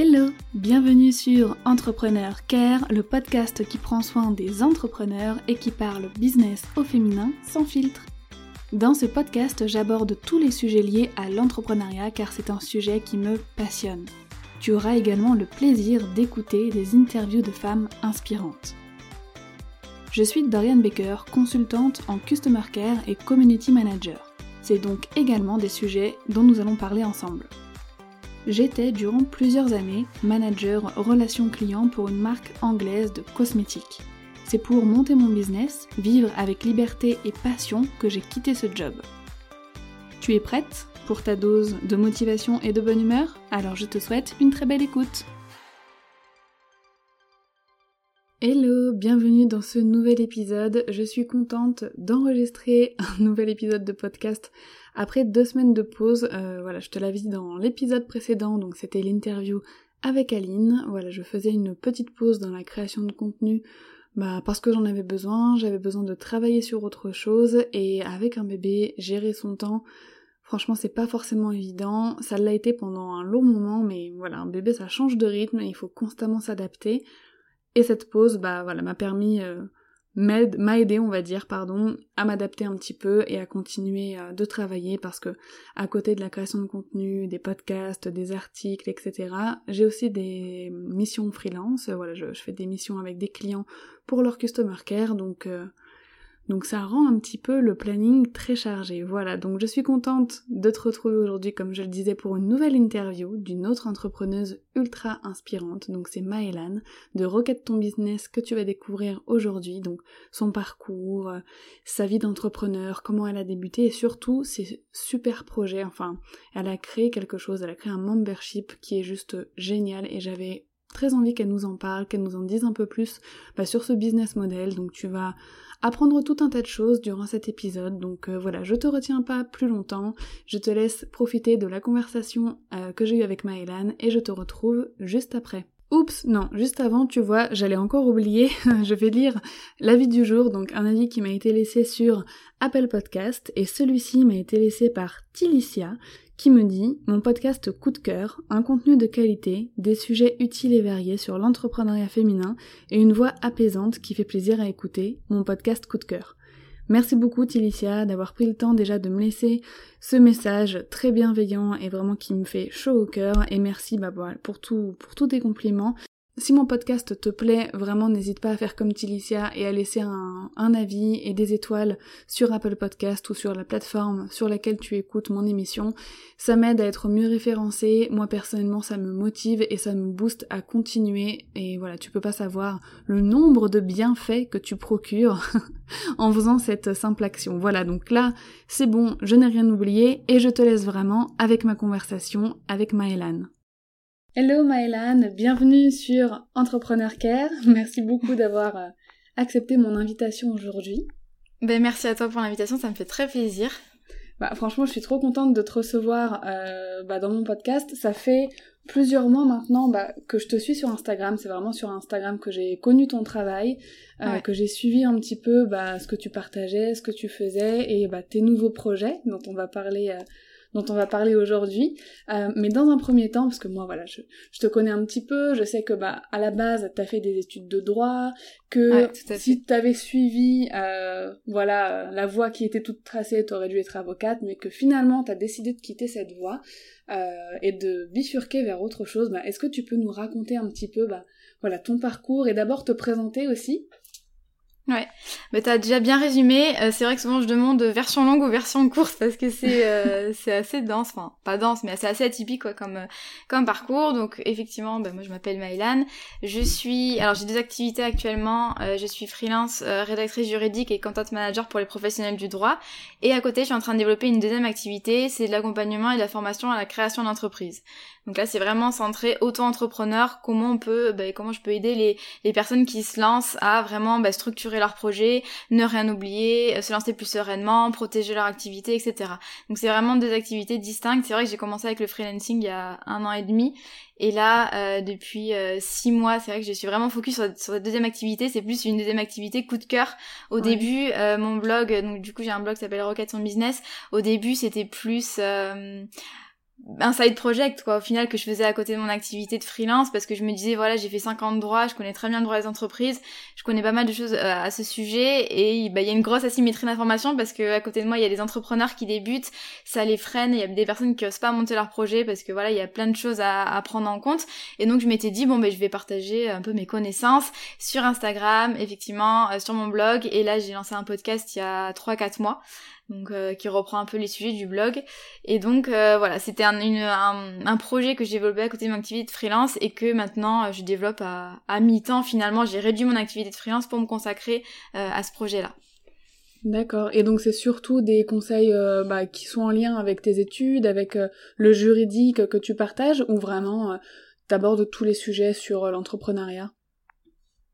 Hello, bienvenue sur Entrepreneur Care, le podcast qui prend soin des entrepreneurs et qui parle business au féminin sans filtre. Dans ce podcast, j'aborde tous les sujets liés à l'entrepreneuriat car c'est un sujet qui me passionne. Tu auras également le plaisir d'écouter des interviews de femmes inspirantes. Je suis Dorian Baker, consultante en Customer Care et Community Manager. C'est donc également des sujets dont nous allons parler ensemble. J'étais durant plusieurs années manager relation client pour une marque anglaise de cosmétiques. C'est pour monter mon business, vivre avec liberté et passion que j'ai quitté ce job. Tu es prête pour ta dose de motivation et de bonne humeur? Alors je te souhaite une très belle écoute. Hello, bienvenue dans ce nouvel épisode. Je suis contente d'enregistrer un nouvel épisode de podcast après deux semaines de pause. Euh, voilà, je te l'avais dit dans l'épisode précédent, donc c'était l'interview avec Aline. Voilà, je faisais une petite pause dans la création de contenu bah parce que j'en avais besoin, j'avais besoin de travailler sur autre chose et avec un bébé, gérer son temps, franchement c'est pas forcément évident. Ça l'a été pendant un long moment, mais voilà, un bébé ça change de rythme, il faut constamment s'adapter. Et cette pause, bah voilà, m'a permis, euh, m'a aidé, on va dire, pardon, à m'adapter un petit peu et à continuer euh, de travailler parce que à côté de la création de contenu, des podcasts, des articles, etc., j'ai aussi des missions freelance. Voilà, je, fais des missions avec des clients pour leur customer care, donc euh, donc ça rend un petit peu le planning très chargé. Voilà, donc je suis contente de te retrouver aujourd'hui, comme je le disais, pour une nouvelle interview d'une autre entrepreneuse ultra inspirante. Donc c'est Maëlan de Rocket Ton Business que tu vas découvrir aujourd'hui. Donc son parcours, euh, sa vie d'entrepreneur, comment elle a débuté et surtout ses super projets. Enfin, elle a créé quelque chose, elle a créé un membership qui est juste génial et j'avais très envie qu'elle nous en parle, qu'elle nous en dise un peu plus bah, sur ce business model. Donc tu vas apprendre tout un tas de choses durant cet épisode. Donc euh, voilà, je te retiens pas plus longtemps, je te laisse profiter de la conversation euh, que j'ai eue avec Maëlan et je te retrouve juste après. Oups, non, juste avant, tu vois, j'allais encore oublier, je vais lire l'avis du jour, donc un avis qui m'a été laissé sur Apple Podcast, et celui-ci m'a été laissé par Tilicia, qui me dit Mon podcast coup de cœur, un contenu de qualité, des sujets utiles et variés sur l'entrepreneuriat féminin et une voix apaisante qui fait plaisir à écouter, mon podcast coup de cœur. Merci beaucoup Tilicia d'avoir pris le temps déjà de me laisser ce message très bienveillant et vraiment qui me fait chaud au cœur et merci bah, pour, tout, pour tous tes compliments. Si mon podcast te plaît, vraiment n'hésite pas à faire comme Tilicia et à laisser un, avis et des étoiles sur Apple Podcast ou sur la plateforme sur laquelle tu écoutes mon émission. Ça m'aide à être mieux référencé. Moi personnellement, ça me motive et ça me booste à continuer. Et voilà, tu peux pas savoir le nombre de bienfaits que tu procures en faisant cette simple action. Voilà, donc là, c'est bon, je n'ai rien oublié et je te laisse vraiment avec ma conversation avec Maëlan. Hello Maëlan, bienvenue sur Entrepreneur Care. Merci beaucoup d'avoir euh, accepté mon invitation aujourd'hui. Ben merci à toi pour l'invitation, ça me fait très plaisir. Bah franchement, je suis trop contente de te recevoir euh, bah, dans mon podcast. Ça fait plusieurs mois maintenant bah, que je te suis sur Instagram. C'est vraiment sur Instagram que j'ai connu ton travail, euh, que j'ai suivi un petit peu bah, ce que tu partageais, ce que tu faisais et bah, tes nouveaux projets dont on va parler dont on va parler aujourd'hui. Euh, mais dans un premier temps, parce que moi, voilà, je, je, te connais un petit peu, je sais que bah à la base, t'as fait des études de droit, que si t'avais suivi, euh, voilà, la voie qui était toute tracée, t'aurais dû être avocate, mais que finalement, t'as décidé de quitter cette voie euh, et de bifurquer vers autre chose. Bah, est-ce que tu peux nous raconter un petit peu, bah, voilà, ton parcours et d'abord te présenter aussi? Ouais, mais t'as déjà bien résumé. Euh, c'est vrai que souvent je demande version longue ou version courte parce que c'est euh, c'est assez dense, enfin pas dense, mais c'est assez atypique quoi comme euh, comme parcours. Donc effectivement, bah, moi je m'appelle Maïlan. Je suis, alors j'ai des activités actuellement. je suis freelance, rédactrice juridique et content manager pour les professionnels du droit. Et à côté, je suis en train de développer une deuxième activité, c'est de l'accompagnement et de la formation à la création d'entreprise. Donc là, c'est vraiment centré auto-entrepreneur, comment on peut, bah, comment je peux aider les, les personnes qui se lancent à vraiment bah, structurer leur projet, ne rien oublier, euh, se lancer plus sereinement, protéger leur activité, etc. Donc c'est vraiment deux activités distinctes. C'est vrai que j'ai commencé avec le freelancing il y a un an et demi, et là, euh, depuis euh, six mois, c'est vrai que je suis vraiment focus sur, sur cette deuxième activité. C'est plus une deuxième activité coup de cœur. Au début, mon blog, donc du coup j'ai un blog qui s'appelle Rocket Son Business. Au début, c'était plus un side project quoi au final que je faisais à côté de mon activité de freelance parce que je me disais voilà j'ai fait 50 ans de droit je connais très bien le droit des entreprises je connais pas mal de choses euh, à ce sujet et bah il y a une grosse asymétrie d'information parce que à côté de moi il y a des entrepreneurs qui débutent ça les freine il y a des personnes qui osent pas monter leur projet parce que voilà il y a plein de choses à, prendre en compte et donc je m'étais dit bon ben je vais partager un peu mes connaissances sur Instagram effectivement euh, sur mon blog et là j'ai lancé un podcast il y a 3 4 mois donc euh, qui reprend un peu les sujets du blog. Et donc euh, voilà, c'était un, un, projet que j'ai développé à côté de mon activité de freelance et que maintenant euh, je développe à, à mi-temps. Finalement, j'ai réduit mon activité de freelance pour me consacrer à ce projet-là. D'accord. Et donc c'est surtout des conseils bah, qui sont en lien avec tes études, avec le juridique que tu partages, ou vraiment t'abordes tous les sujets sur l'entrepreneuriat?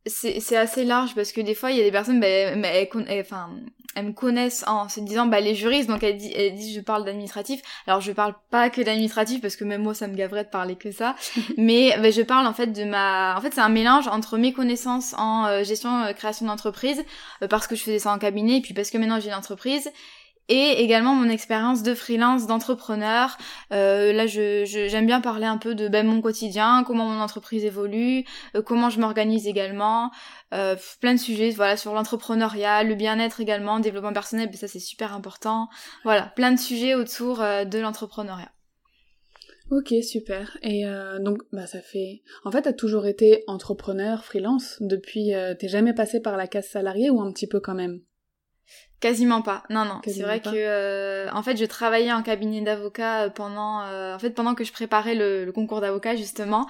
C'est assez large parce que des fois il y a des personnes bah, elles, enfin elles me connaissent en se disant bah les juristes donc elles disent, elles disent je parle d'administratif. Alors je parle pas que d'administratif parce que même moi ça me gaverait de parler que ça. Mais bah, je parle en fait de ma en fait c'est un mélange entre mes connaissances en euh, gestion euh, création d'entreprise euh, parce que je faisais ça en cabinet et puis parce que maintenant j'ai une entreprise et également mon expérience de freelance, d'entrepreneur. Euh, là, je, j'aime bien parler un peu de ben, mon quotidien, comment mon entreprise évolue, euh, comment je m'organise également, euh, plein de sujets, voilà, sur l'entrepreneuriat, le bien-être également, développement personnel, ben, ça c'est super important. Voilà, plein de sujets autour euh, de l'entrepreneuriat. Ok, super. Et euh, donc, bah ça fait. En fait, t'as toujours été entrepreneur, freelance depuis. t'es jamais passé par la case salariée ou un petit peu quand même? Quasiment pas. Non, non. C'est vrai que, euh, en fait, je travaillais en cabinet d'avocat euh, pendant, euh, en fait, pendant que je préparais le, concours d'avocat justement.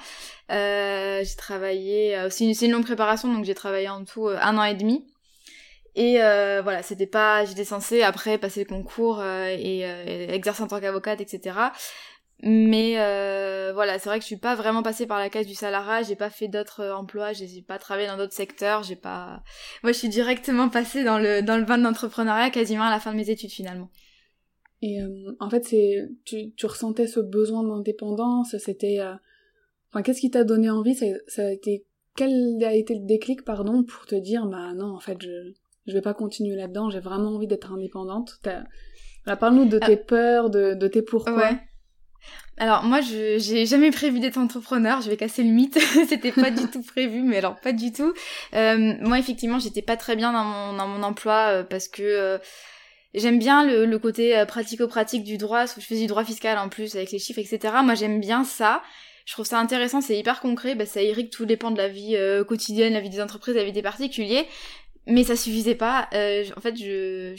j'ai travaillé. c'est une, une, longue préparation, donc j'ai travaillé en tout un an et demi. Et voilà, c'était pas, j'étais censée après passer le concours et, et, exercer en tant qu'avocate, etc. Mais euh, voilà, c'est vrai que je suis pas vraiment passée par la case du salariat, j'ai pas fait d'autres euh, emplois, j'ai pas travaillé dans d'autres secteurs, j'ai pas moi je suis directement passée dans le dans le bain de l'entrepreneuriat quasiment à la fin de mes études finalement. Et euh, en fait, c'est tu, tu ressentais ce besoin d'indépendance, c'était enfin qu'est-ce qui t'a donné envie? Ça, ça, a été quel a été le déclic pardon pour te dire bah non, en fait, je je vais pas continuer là-dedans, j'ai vraiment envie d'être indépendante? Parle-nous de tes peurs, de, de tes pourquoi. Ouais. Alors moi, je j'ai jamais prévu d'être entrepreneur. Je vais casser le mythe. C'était pas du tout prévu, mais alors pas du tout. Euh, moi, effectivement, j'étais pas très bien dans mon dans mon emploi euh, parce que euh, j'aime bien le, côté pratico-pratique du droit. Je faisais du droit fiscal en plus avec les chiffres, etc. Moi, j'aime bien ça. Je trouve ça intéressant. C'est hyper concret. Bah, ça irrigue tout dépend de la vie quotidienne, la vie des entreprises, la vie des particuliers. Mais ça suffisait pas. en fait, je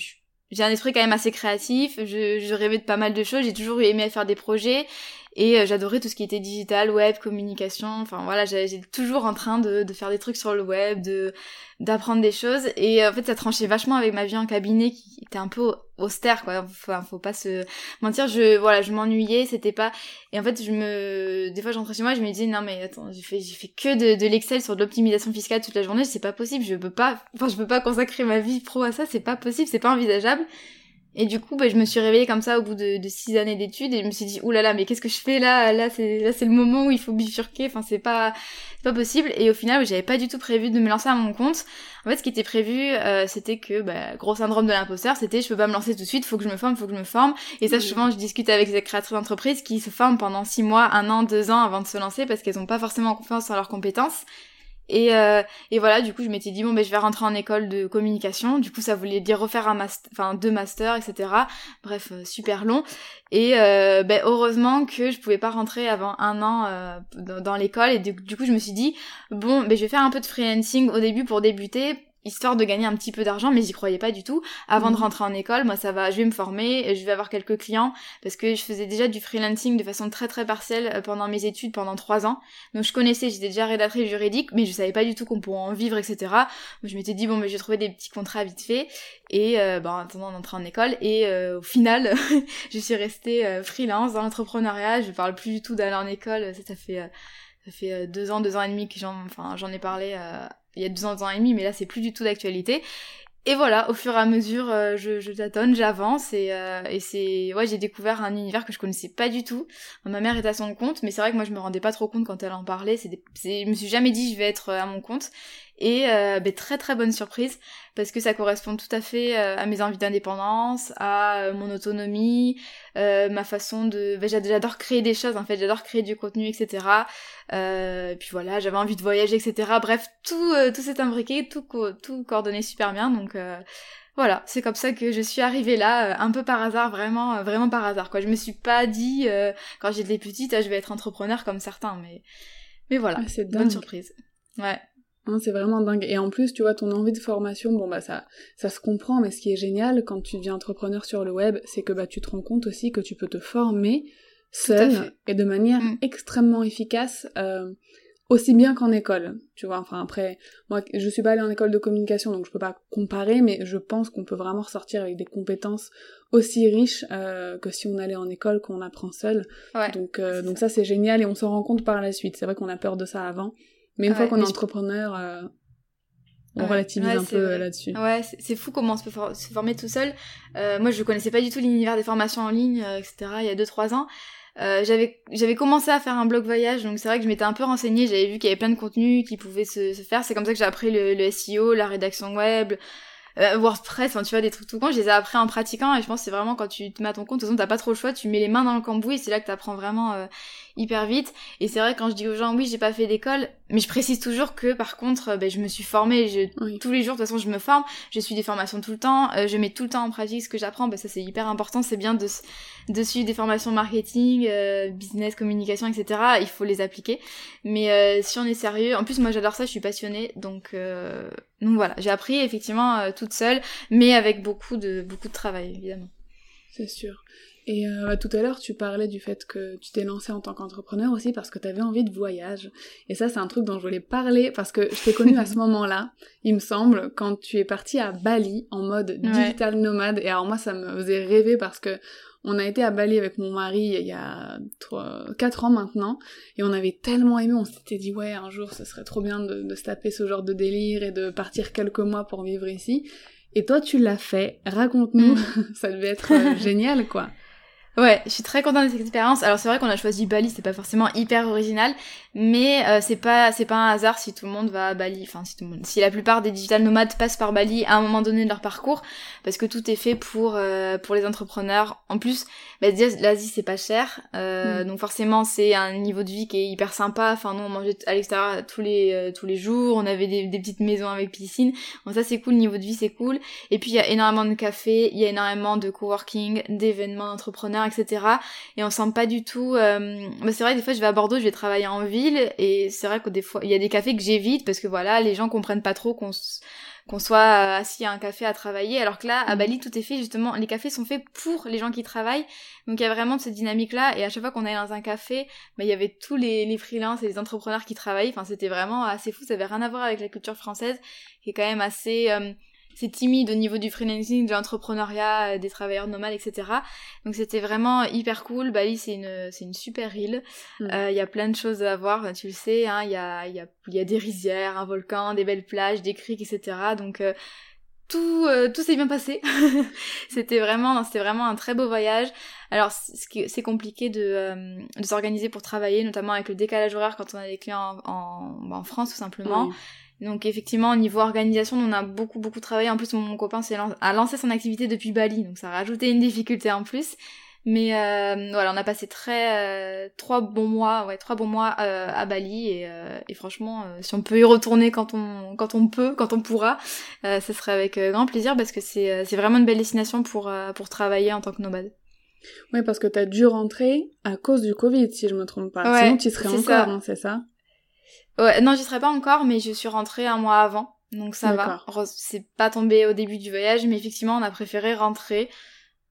j'ai un esprit quand même assez créatif, je, je rêvais de pas mal de choses, j'ai toujours aimé faire des projets et euh, j'adorais tout ce qui était digital, web, communication, enfin voilà, j'étais toujours en train de, de, faire des trucs sur le web, de d'apprendre des choses. Et euh, en fait ça tranchait vachement avec ma vie en cabinet qui était un peu austère quoi, enfin faut pas se mentir, je voilà, je m'ennuyais, c'était pas et en fait je me des fois j'entrais chez moi, je me disais non mais attends, j'ai fait j'ai fait que de, de l'excel sur de l'optimisation fiscale toute la journée, c'est pas possible, je peux pas enfin je peux pas consacrer ma vie pro à ça, c'est pas possible, c'est pas envisageable. Et du coup, bah, je me suis réveillée comme ça au bout de, de six années d'études et je me suis dit, oulala, là là, mais qu'est-ce que je fais là? Là, c'est là, c'est le moment où il faut bifurquer. Enfin, c'est pas, c'est pas possible. Et au final, j'avais pas du tout prévu de me lancer à mon compte. En fait, ce qui était prévu, euh, c'était que, bah, gros syndrome de l'imposteur, c'était, je peux pas me lancer tout de suite. Faut que je me forme, faut que je me forme. Et ça, souvent, je discute avec des créatrices d'entreprises qui se forment pendant six mois, un an, deux ans avant de se lancer parce qu'elles ont pas forcément confiance en leurs compétences. Et, euh, et voilà, du coup, je m'étais dit bon ben je vais rentrer en école de communication. Du coup, ça voulait dire refaire un master, enfin deux masters, etc. Bref, euh, super long. Et euh, ben, heureusement que je pouvais pas rentrer avant un an euh, dans, l'école. Et du, du, coup, je me suis dit bon ben je vais faire un peu de freelancing au début pour débuter histoire de gagner un petit peu d'argent, mais j'y croyais pas du tout. Avant de mhm. rentrer en école, moi ça va, je vais me former, je vais avoir quelques clients parce que je faisais déjà du freelancing de façon très très partielle euh, pendant mes études pendant trois ans. Donc je connaissais, j'étais déjà rédactrice juridique, mais je savais pas du tout qu'on pourrait en vivre, etc. je m'étais dit bon, mais je vais trouver des petits contrats vite fait et euh, bah, en attendant d'entrer en école. Et euh, au final, je suis restée euh, freelance dans l'entrepreneuriat. Je parle plus du tout d'aller en école. Ça, ça fait ça fait deux ans, deux ans et demi que j'en, enfin, j'en ai parlé il y a deux ans, deux ans et demi, mais là c'est plus du tout d'actualité. Et voilà, au fur et à mesure, euh, je, tâtonne, j'avance et, euh, et c'est ouais, j'ai découvert un univers que je connaissais pas du tout. Ma mère est à son compte, mais c'est vrai que moi je me rendais pas trop compte quand elle en parlait. C'est, je me suis jamais dit je vais être euh, à mon compte. Et euh, ben, très très bonne surprise parce que ça correspond tout à fait euh, à mes envies d'indépendance, à euh, mon autonomie, ma façon de... Ben, j'adore créer des choses en fait, j'adore créer du contenu, etc. puis voilà, j'avais envie de voyager, etc. Bref, tout, tout s'est imbriqué, tout, tout coordonné super bien. Donc voilà, c'est comme ça que je suis arrivée là, un peu par hasard, vraiment, vraiment par hasard. Quoi. Je me suis pas dit, quand j'étais petite, ah, je vais être entrepreneur comme certains, mais... Mais voilà, ah, c'est bonne surprise. Ouais. Hein, c'est vraiment dingue. Et en plus, tu vois, ton envie de formation, bon bah ça, ça se comprend, mais ce qui est génial quand tu deviens entrepreneur sur le web, c'est que bah tu te rends compte aussi que tu peux te former seul et de manière mm. extrêmement efficace, euh, aussi bien qu'en école. Tu vois, enfin après, moi je suis pas allée en école de communication, donc je peux pas comparer, mais je pense qu'on peut vraiment ressortir avec des compétences aussi riches euh, que si on allait en école qu'on apprend seul. donc euh, donc ça c'est génial et on s'en rend compte par la suite. C'est vrai qu'on a peur de ça avant. Mais une fois qu'on est entrepreneur, euh, on relativise un peu euh, là-dessus. Ouais, c'est fou comment on peut se former tout seul. Euh, moi, je connaissais pas du tout l'univers des formations en ligne, etc. Il y a 2-3 ans. j'avais j'avais commencé à faire un blog voyage donc c'est vrai que je m'étais un peu renseignée j'avais vu qu'il y avait plein de contenus qui pouvaient se, se faire c'est comme ça que j'ai appris le, le, SEO la rédaction web WordPress, enfin tu vois des trucs tout con, je les ai appris en pratiquant et je pense que c'est vraiment quand tu te mets à ton compte, de toute façon t'as pas trop le choix, tu mets les mains dans le cambouis et c'est là que t'apprends vraiment euh, hyper vite. Et c'est vrai quand je dis aux gens oui j'ai pas fait d'école, mais je précise toujours que par contre euh, ben, je me suis formée, je, tous les jours de toute façon je me forme, je suis des formations tout le temps, je mets tout le temps en pratique ce que j'apprends, ben ça c'est hyper important, c'est bien de, de suivre des formations marketing, business, communication, etc. Il faut les appliquer. Mais si on est sérieux, en plus moi j'adore ça, je suis passionnée, donc donc voilà, j'ai appris effectivement euh, toute seule, mais avec beaucoup de beaucoup de travail évidemment. C'est sûr. Et euh, tout à l'heure, tu parlais du fait que tu t'es lancée en tant qu'entrepreneur aussi parce que tu avais envie de voyage. Et ça, c'est un truc dont je voulais parler parce que je t'ai connue à ce moment-là, il me semble, quand tu es partie à Bali en mode digital nomade. Et alors moi, ça me faisait rêver parce que on a été à Bali avec mon mari il y a 3, 4 ans maintenant, et on avait tellement aimé, on s'était dit ouais un jour ce serait trop bien de, de se taper ce genre de délire et de partir quelques mois pour vivre ici. Et toi tu l'as fait, raconte-nous, mm. ça devait être euh, génial quoi. Ouais, je suis très contente de cette expérience. Alors c'est vrai qu'on a choisi Bali, c'est pas forcément hyper original, mais euh, c'est pas c'est pas un hasard si tout le monde va à Bali. Enfin si tout le monde, si la plupart des digital nomades passent par Bali à un moment donné de leur parcours, parce que tout est fait pour euh, pour les entrepreneurs. En plus, bah, l'Asie c'est pas cher, euh, mm. donc forcément c'est un niveau de vie qui est hyper sympa. Enfin nous on mangeait à l'extérieur tous les tous les jours, on avait des, des petites maisons avec piscine. Bon ça c'est cool, le niveau de vie c'est cool. Et puis il y a énormément de cafés, il y a énormément de coworking, d'événements d'entrepreneurs etc. Et on sent pas du tout. Euh... Bah, c'est vrai, des fois, je vais à Bordeaux, je vais travailler en ville, et c'est vrai que des fois, il y a des cafés que j'évite parce que voilà, les gens comprennent pas trop qu'on qu'on soit assis à un café à travailler, alors que là, à mm. Bali, tout est fait justement, les cafés sont faits pour les gens qui travaillent, donc il y a vraiment cette dynamique-là, et à chaque fois qu'on allait dans un café, bah, il y avait tous les, les freelances et les entrepreneurs qui travaillaient, enfin c'était vraiment assez fou, ça avait rien à voir avec la culture française, qui est quand même assez... Euh, c'est timide au niveau du freelancing, de l'entrepreneuriat, euh, des travailleurs nomades, etc. Donc c'était vraiment hyper cool. Bali, c'est une, c'est une super île. Mm. Euh, il y a plein de choses à voir, tu le sais. Hein. Il y, a, y, a, y a des rizières, un volcan, des belles plages, des criques, etc. Donc euh, tout, tout s'est bien passé. c'était vraiment, c'était vraiment un très beau voyage. Alors, c'est compliqué de, de s'organiser pour travailler, notamment avec le décalage horaire quand on a des clients en, en, France, tout simplement. Donc effectivement, au niveau organisation, on a beaucoup beaucoup travaillé. En plus, mon copain a lancé son activité depuis Bali, donc ça a rajouté une difficulté en plus. Mais euh, voilà, on a passé très euh, trois bons mois, ouais, trois bons mois euh, à Bali et, euh, et franchement, si on peut y retourner quand on quand on peut, quand on pourra, ce serait avec grand plaisir parce que c'est c'est vraiment une belle destination pour pour travailler en tant que nomade. Oui, parce que t'as dû rentrer à cause du Covid, si je me trompe pas. Ouais, Sinon, tu serais encore, hein, c'est ça? Ouais, non, j'y serais pas encore, mais je suis rentrée un mois avant. Donc ça va. C'est pas tombé au début du voyage, mais effectivement, on a préféré rentrer.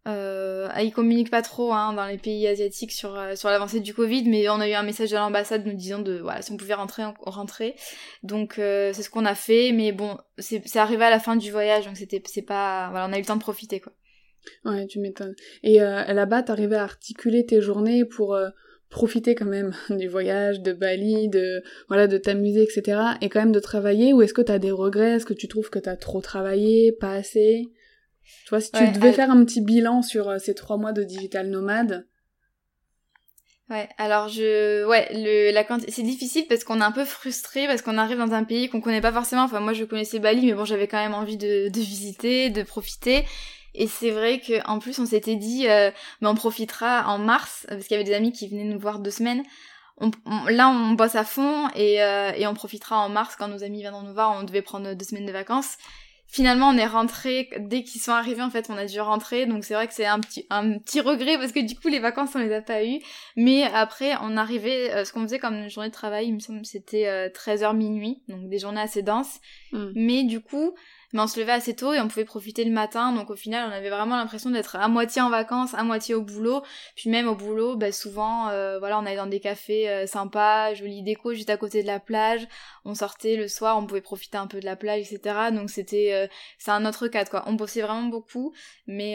Euh, ils communiquent pas trop hein, dans les pays asiatiques sur euh, sur l'avancée du Covid, mais on a eu un message de l'ambassade nous disant de voilà si on pouvait rentrer, on rentrer. Donc euh, c'est ce qu'on a fait, mais bon c'est c'est arrivé à la fin du voyage, donc c'était c'est pas voilà on a eu le temps de profiter quoi. Ouais, tu m'étonnes. Et euh, là-bas, t'arrivais à articuler tes journées pour euh, profiter quand même du voyage, de Bali, de voilà, de t'amuser, etc. Et quand même de travailler. Ou est-ce que t'as des regrets? Est-ce que tu trouves que t'as trop travaillé, pas assez? Tu vois, si tu devais faire un petit bilan sur euh, ces trois mois de digital nomade. Ouais, alors je, ouais, le, la c'est difficile parce qu'on est un peu frustré parce qu'on arrive dans un pays qu'on connaît pas forcément. Enfin, moi, je connaissais Bali, mais bon, j'avais quand même envie de, de visiter, de profiter. Et c'est vrai que en plus, on s'était dit, euh, mais on profitera en mars parce qu'il y avait des amis qui venaient nous voir deux semaines. On, là, on bosse à fond et, euh, et on profitera en mars quand nos amis viendront nous voir. On devait prendre deux semaines de vacances finalement on est rentré dès qu'ils sont arrivés en fait on a dû rentrer donc c'est vrai que c'est un petit un petit regret parce que du coup les vacances on les a pas eu mais après on arrivait euh, ce qu'on faisait comme une journée de travail il me semble c'était 13h euh, minuit donc des journées assez denses hmm. mais du coup mais on se levait assez tôt et on pouvait profiter le matin. Donc au final on avait vraiment l'impression d'être à moitié en vacances à moitié au boulot. Puis même au boulot bah souvent euh, voilà on allait dans des cafés euh, sympas jolie déco juste à côté de la plage. On sortait le soir on pouvait profiter un peu de la plage etc donc c'était euh, c'est un autre cadre quoi. On bossait vraiment beaucoup mais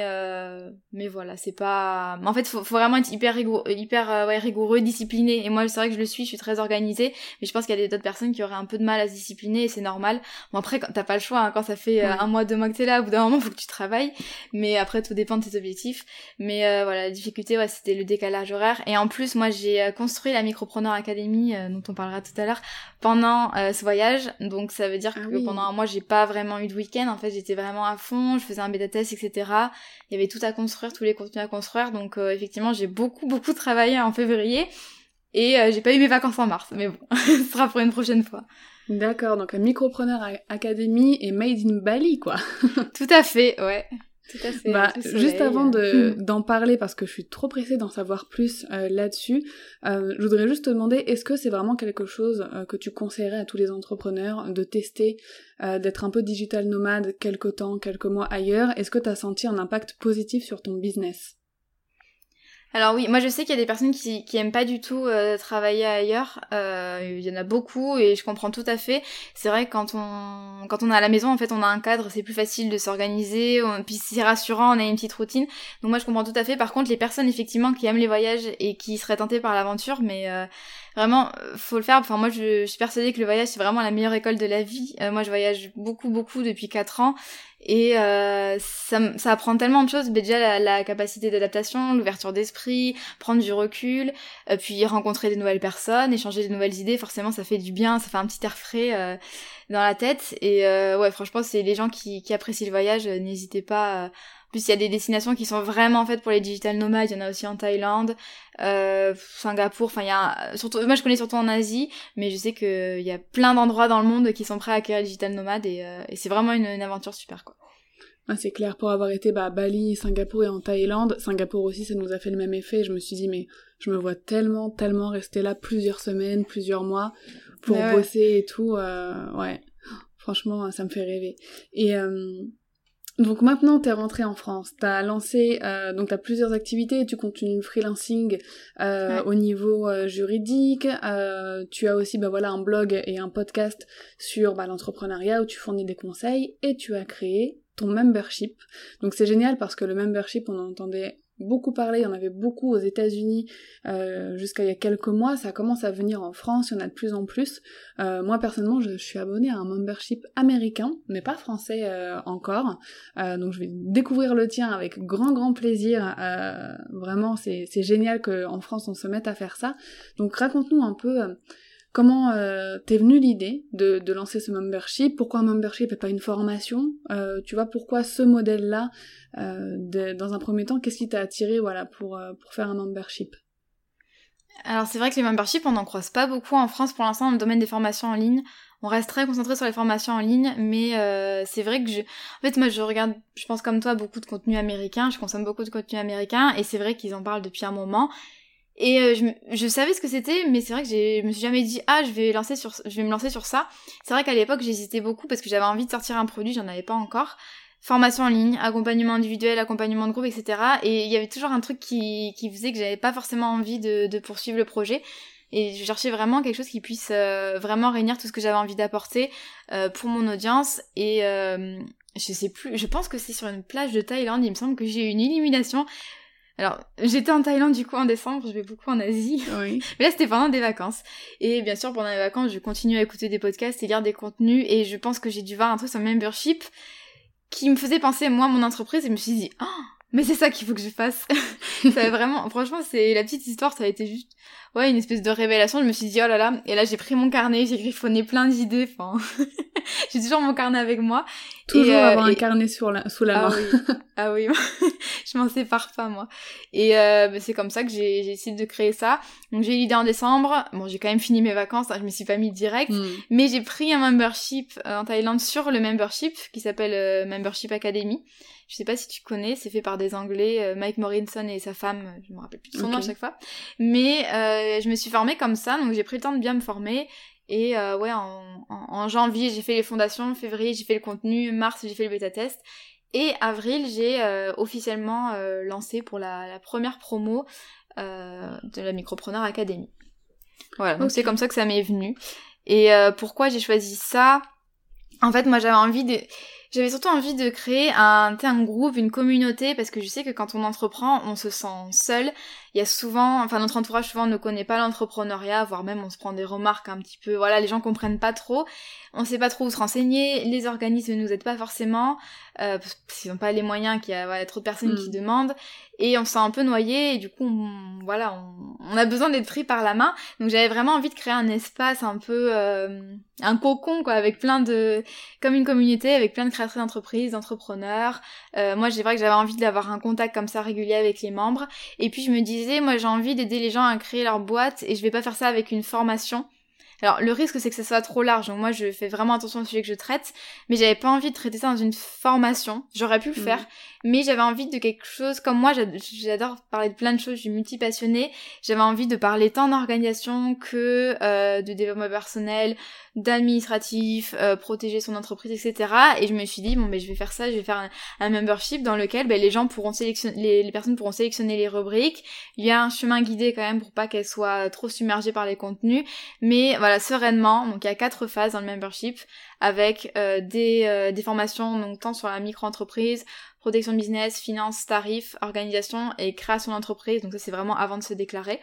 mais voilà c'est pas en fait faut, faut vraiment être hyper rigoureux hyper rigoureux discipliné. Et moi c'est vrai que je le suis je suis très organisée. Mais je pense qu'il y a d'autres personnes qui auraient un peu de mal à se discipliner et c'est normal. Bon après t'as pas le choix hein, quand ça fait euh, un mois, deux mois que t'es là, au bout d'un moment, faut que tu travailles. Mais après, tout dépend de tes objectifs. Mais euh, voilà, la difficulté, ouais, c'était le décalage horaire. Et en plus, moi, j'ai euh, construit la Micropreneur Academy, dont on parlera tout à l'heure, pendant ce voyage. Donc, ça veut dire ah que pendant un mois, j'ai pas vraiment eu de week-end. En fait, j'étais vraiment à fond. Je faisais un bêta test, etc. Il y avait tout à construire, tous les contenus à construire. Donc, effectivement, j'ai beaucoup, beaucoup travaillé en février. Et j'ai pas eu mes vacances en mars. Mais bon, ce sera pour une prochaine fois. D'accord, donc Micropreneur Academy est made in Bali, quoi. Tout à fait, ouais. Tout à fait. Bah, juste avant de, d'en parler, parce que je suis trop pressée d'en savoir plus euh, là-dessus, euh, je voudrais juste te demander, est-ce que c'est vraiment quelque chose euh, que tu conseillerais à tous les entrepreneurs de tester, d'être un peu digital nomade quelques temps, quelques mois ailleurs? Est-ce que tu as senti un impact positif sur ton business? Alors oui, moi je sais qu'il y a des personnes qui, qui aiment pas du tout euh, travailler ailleurs. Euh, il y en a beaucoup et je comprends tout à fait. C'est vrai que quand on quand on est à la maison, en fait, on a un cadre, c'est plus facile de s'organiser. Puis c'est rassurant, on a une petite routine. Donc moi je comprends tout à fait. Par contre, les personnes effectivement qui aiment les voyages et qui seraient tentées par l'aventure, mais euh, vraiment faut le faire. Enfin moi je, suis persuadée que le voyage c'est vraiment la meilleure école de la vie. moi je voyage beaucoup beaucoup depuis 4 ans et euh, ça, ça apprend tellement de choses. déjà la, la capacité d'adaptation, l'ouverture d'esprit, prendre du recul, euh, puis rencontrer des nouvelles personnes, échanger des nouvelles idées. Forcément, ça fait du bien, ça fait un petit air frais euh, dans la tête. Et euh, ouais, franchement, c'est les gens qui, qui apprécient le voyage, n'hésitez pas plus, il y a des destinations qui sont vraiment faites pour les digital nomades. Il y en a aussi en Thaïlande, euh, Singapour. Enfin, il y a surtout. Moi, je connais surtout en Asie, mais je sais qu'il y a plein d'endroits dans le monde qui sont prêts à accueillir les digital nomades et, euh, et c'est vraiment une, une, aventure super, quoi. Ah, c'est clair, pour avoir été bah, à Bali, Singapour et en Thaïlande, Singapour aussi, ça nous a fait le même effet. Je me suis dit, mais je me vois tellement, tellement rester là plusieurs semaines, plusieurs mois pour bosser et tout. Euh, ouais, franchement, ça me fait rêver. Et euh, donc maintenant, t'es rentré en France, t'as lancé, euh, donc t'as plusieurs activités, tu continues le freelancing euh, au niveau euh, juridique, euh, tu as aussi bah voilà un blog et un podcast sur bah, l'entrepreneuriat où tu fournis des conseils et tu as créé ton membership. Donc c'est génial parce que le membership, on entendait beaucoup parlé, il y en avait beaucoup aux États-Unis euh, jusqu'à il y a quelques mois, ça commence à venir en France, il y en a de plus en plus. Euh, moi personnellement, je, suis abonnée à un membership américain, mais pas français euh, encore, donc je vais découvrir le tien avec grand grand plaisir. vraiment, c'est génial qu'en France on se mette à faire ça. Donc raconte-nous un peu Comment euh, t'es venue l'idée de, lancer ce membership? Pourquoi un membership et pas une formation? Euh, Tu vois, pourquoi ce modèle-là euh, Dans un premier temps, qu'est-ce qui t'a attiré voilà, pour, faire un membership? Alors c'est vrai que les memberships, on n'en croise pas beaucoup en France pour l'instant dans le domaine des formations en ligne. On reste très concentré sur les formations en ligne, mais c'est vrai que je... En fait, moi, je regarde, je pense comme toi, beaucoup de contenu américain. Je consomme beaucoup de contenu américain, et c'est vrai qu'ils en parlent depuis un moment. Et euh, je, je, savais ce que c'était, mais c'est vrai que je me suis jamais dit ah je vais lancer sur je vais me lancer sur ça. C'est vrai qu'à l'époque j'hésitais beaucoup parce que j'avais envie de sortir un produit, j'en avais pas encore. Formation en ligne, accompagnement individuel, accompagnement de groupe, etc. Et il y avait toujours un truc qui, qui faisait que j'avais pas forcément envie de, de, poursuivre le projet. Et je cherchais vraiment quelque chose qui puisse euh, vraiment réunir tout ce que j'avais envie d'apporter euh, pour mon audience. Et je sais plus, je pense que c'est sur une plage de Thaïlande, il me semble que j'ai eu une illumination. Alors, j'étais en Thaïlande du coup en décembre, je vais beaucoup en Asie. Oui. Mais là, c'était pendant des vacances. Et bien sûr, pendant les vacances, je continue à écouter des podcasts et lire des contenus. Et je pense que j'ai dû voir un truc sur membership qui me faisait penser, moi, à mon entreprise. Et je me suis dit, oh, mais c'est ça qu'il faut que je fasse. ça vraiment, franchement, c'est la petite histoire, ça a été juste, ouais, une espèce de révélation. Je me suis dit, oh là là. Et là, j'ai pris mon carnet, j'ai griffonné plein d'idées. Enfin, j'ai toujours mon carnet avec moi. Toujours euh, avoir un carnet sur la, sous la ah main. Oui. Ah oui, je m'en sépare pas, moi. Et euh, bah, c'est comme ça que j'ai essayé de créer ça. Donc j'ai eu l'idée en décembre. Bon, j'ai quand même fini mes vacances, hein, je me suis pas mis direct. Hmm. Mais j'ai pris un membership euh, en Thaïlande sur le membership qui s'appelle euh, Membership Academy. Je sais pas si tu connais, c'est fait par des Anglais, Mike Morinson et sa femme, je me rappelle plus de son nom à chaque fois. Mais je me suis formée comme ça, donc j'ai pris le temps de bien me former. Et euh, ouais, en, en, janvier, j'ai fait les fondations, février, j'ai fait le contenu, mars, j'ai fait le bêta test. Et avril, j'ai officiellement lancé pour la, la première promo de la Micropreneur Academy. Voilà, donc c'est comme ça que ça m'est venu. Et pourquoi j'ai choisi ça? En fait, moi j'avais envie de j'avais surtout envie de créer un, un groupe, une communauté, parce que je sais que quand on entreprend, on se sent seul. Il y a souvent, enfin notre entourage souvent ne connaît pas l'entrepreneuriat, voire même on se prend des remarques un petit peu, voilà, les gens comprennent pas trop, on sait pas trop où se renseigner, les organismes ne nous aident pas forcément, euh, parce qu'ils n'ont pas les moyens, qu'il y a voilà, trop de personnes qui mm. demandent, et on se sent un peu noyé, et du coup, on, voilà, on, on a besoin d'être pris par la main. Donc j'avais vraiment envie de créer un espace un peu, euh, un cocon, quoi, avec plein de, comme une communauté, avec plein de créatrices d'entreprises, d'entrepreneurs. Euh, moi, j'ai vrai que j'avais envie d'avoir un contact comme ça régulier avec les membres. Et puis je me disais, moi j'ai envie d'aider les gens à créer leur boîte, et je vais pas faire ça avec une formation. Alors le risque c'est que ça soit trop large, donc moi je fais vraiment attention au sujet que je traite, mais j'avais pas envie de traiter ça dans une formation, j'aurais pu le faire, mais j'avais envie de quelque chose, comme moi j'adore parler de plein de choses, je suis multipassionnée, j'avais envie de parler tant d'organisation que euh, de développement personnel, d'administratif, euh, protéger son entreprise, etc. Et je me suis dit, bon, ben, je vais faire ça, je vais faire un, membership dans lequel ben, les gens pourront sélectionner, les, personnes pourront sélectionner les rubriques. Il y a un chemin guidé quand même pour pas qu'elles soient trop submergées par les contenus. Mais voilà, sereinement. Donc il y a quatre phases dans le membership avec euh, des, euh, des formations donc tant sur la micro-entreprise, protection de business, finance, tarifs, organisation et création d'entreprise. Donc ça c'est vraiment avant de se déclarer.